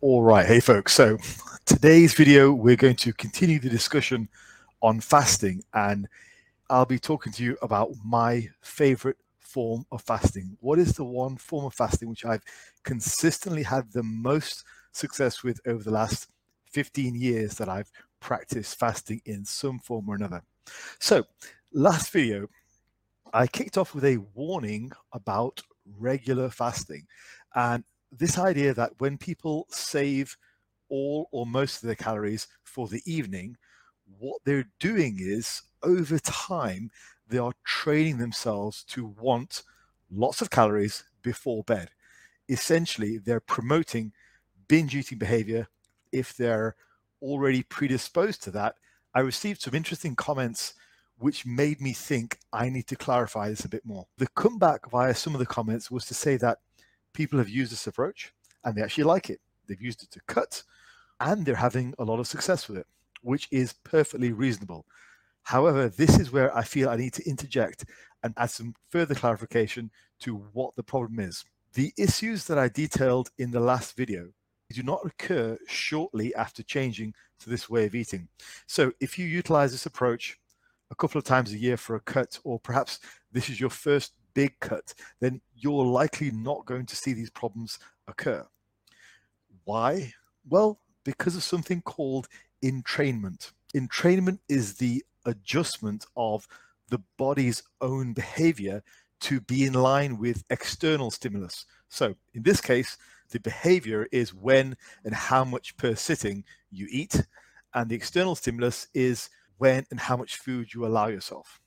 All right, hey folks. So today's video, we're going to continue the discussion on fasting and I'll be talking to you about my favorite form of fasting. What is the one form of fasting which I've consistently had the most success with over the last 15 years that I've practiced fasting in some form or another? So last video, I kicked off with a warning about regular fasting. And this idea that when people save all or most of their calories for the evening, what they're doing is over time, they are training themselves to want lots of calories before bed. Essentially, they're promoting binge eating behavior if they're already predisposed to that. I received some interesting comments which made me think I need to clarify this a bit more. The comeback via some of the comments was to say that people have used this approach and they actually like it. They've used it to cut and they're having a lot of success with it, which is perfectly reasonable. However, this is where I feel I need to interject and add some further clarification to what the problem is. The issues that I detailed in the last video do not occur shortly after changing to this way of eating. So if you utilize this approach a couple of times a year for a cut, or perhaps this is your first big cut, then you're likely not going to see these problems occur. Why? Well, because of something called entrainment. Entrainment is the adjustment of the body's own behavior to be in line with external stimulus. So in this case, the behavior is when and how much per sitting you eat, and the external stimulus is when and how much food you allow yourself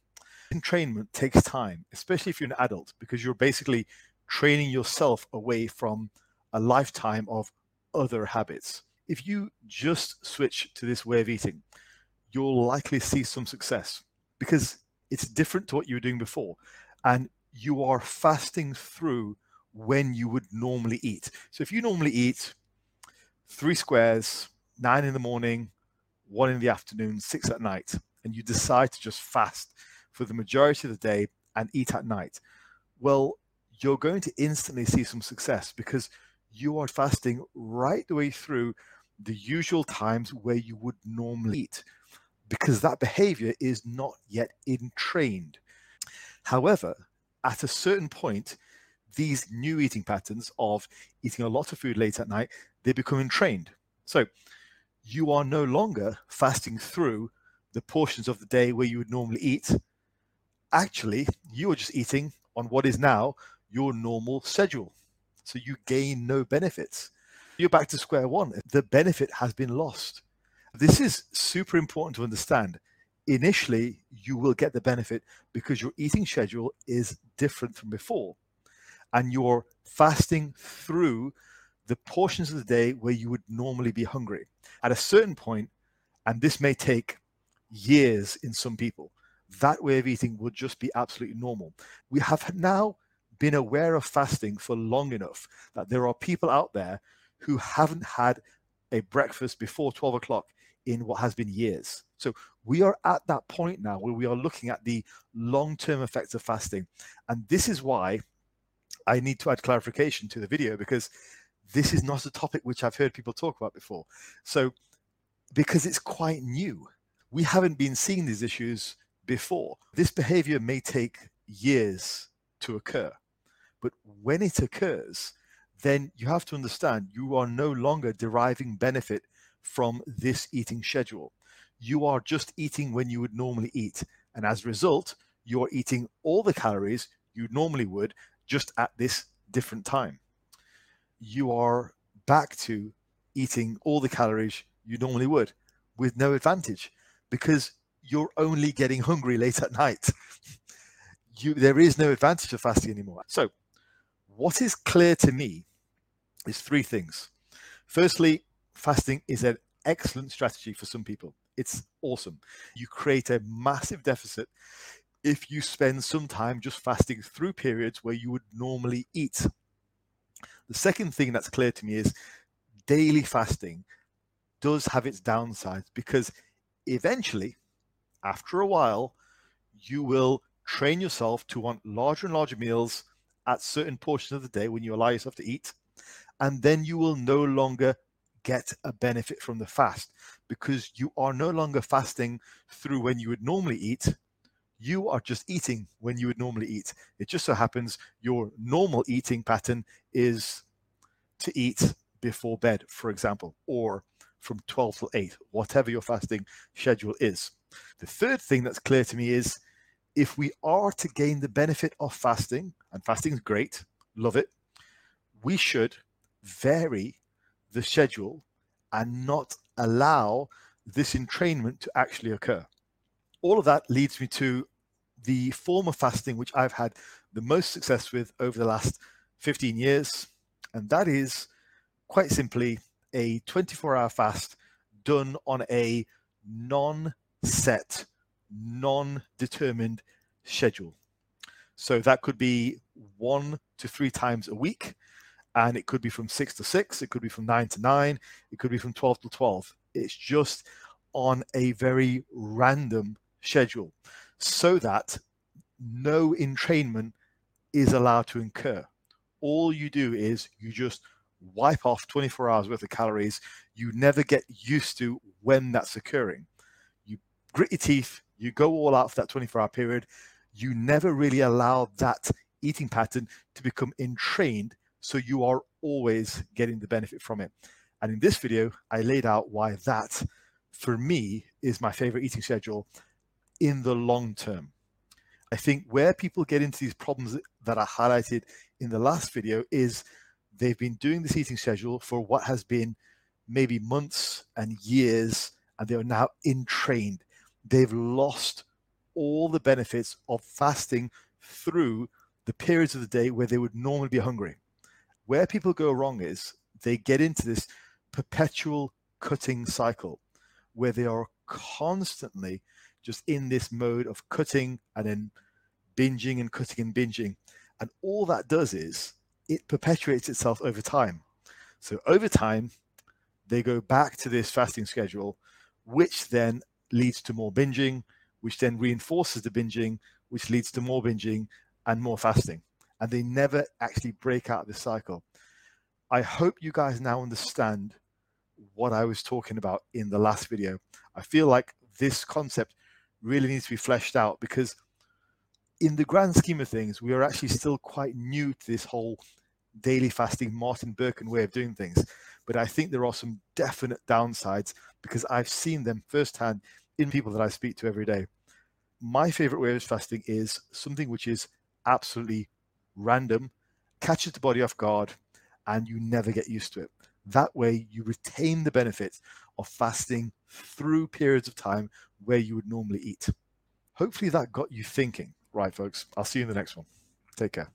entrainment takes time, especially if you're an adult, because you're basically training yourself away from a lifetime of other habits. If you just switch to this way of eating, you'll likely see some success because it's different to what you were doing before. And you are fasting through when you would normally eat. So if you normally eat three squares, nine in the morning, one in the afternoon, six at night, and you decide to just fast for the majority of the day and eat at night, well, you're going to instantly see some success because you are fasting right the way through the usual times where you would normally eat because that behavior is not yet entrained. However, at a certain point, these new eating patterns of eating a lot of food late at night, they become entrained. So you are no longer fasting through the portions of the day where you would normally eat actually you are just eating on what is now your normal schedule. So you gain no benefits. You're back to square one. The benefit has been lost. This is super important to understand. Initially, you will get the benefit because your eating schedule is different from before. And you're fasting through the portions of the day where you would normally be hungry. At a certain point, and this may take years in some people, that way of eating would just be absolutely normal. We have now been aware of fasting for long enough that there are people out there who haven't had a breakfast before 12 o'clock in what has been years. So we are at that point now where we are looking at the long term effects of fasting. And this is why I need to add clarification to the video because this is not a topic which I've heard people talk about before. So, because it's quite new, we haven't been seeing these issues before. This behavior may take years to occur, but when it occurs, then you have to understand you are no longer deriving benefit from this eating schedule. You are just eating when you would normally eat. And as a result, you are eating all the calories you normally would just at this different time. You are back to eating all the calories you normally would with no advantage because you're only getting hungry late at night. You, there is no advantage of fasting anymore. So, what is clear to me is three things. Firstly, fasting is an excellent strategy for some people. It's awesome. You create a massive deficit if you spend some time just fasting through periods where you would normally eat. The second thing that's clear to me is daily fasting does have its downsides because eventually after a while, you will train yourself to want larger and larger meals at certain portions of the day when you allow yourself to eat. And then you will no longer get a benefit from the fast because you are no longer fasting through when you would normally eat. You are just eating when you would normally eat. It just so happens your normal eating pattern is to eat before bed, for example, or from 12 till 8, whatever your fasting schedule is. The third thing that's clear to me is if we are to gain the benefit of fasting, and fasting is great, love it, we should vary the schedule and not allow this entrainment to actually occur. All of that leads me to the form of fasting which I've had the most success with over the last 15 years, and that is quite simply a 24 hour fast done on a non set, non determined schedule. So that could be one to three times a week and it could be from six to six, it could be from nine to nine, it could be from 12 to 12. It's just on a very random schedule so that no entrainment is allowed to incur. All you do is you just wipe off 24 hours worth of calories. You never get used to when that's occurring. Grit your teeth, you go all out for that 24 hour period. You never really allow that eating pattern to become entrained so you are always getting the benefit from it. And in this video, I laid out why that, for me, is my favorite eating schedule in the long term. I think where people get into these problems that I highlighted in the last video is they've been doing this eating schedule for what has been maybe months and years, and they are now entrained. They've lost all the benefits of fasting through the periods of the day where they would normally be hungry. Where people go wrong is they get into this perpetual cutting cycle where they are constantly just in this mode of cutting and then binging and cutting and binging. And all that does is it perpetuates itself over time. So over time, they go back to this fasting schedule, which then leads to more binging, which then reinforces the binging, which leads to more binging and more fasting and they never actually break out of this cycle. I hope you guys now understand what I was talking about in the last video. I feel like this concept really needs to be fleshed out because in the grand scheme of things, we are actually still quite new to this whole daily fasting Martin Berkhan way of doing things. But I think there are some definite downsides because I've seen them firsthand in people that I speak to every day. My favorite way of fasting is something which is absolutely random, catches the body off guard, and you never get used to it. That way, you retain the benefits of fasting through periods of time where you would normally eat. Hopefully, that got you thinking. Right, folks, I'll see you in the next one. Take care.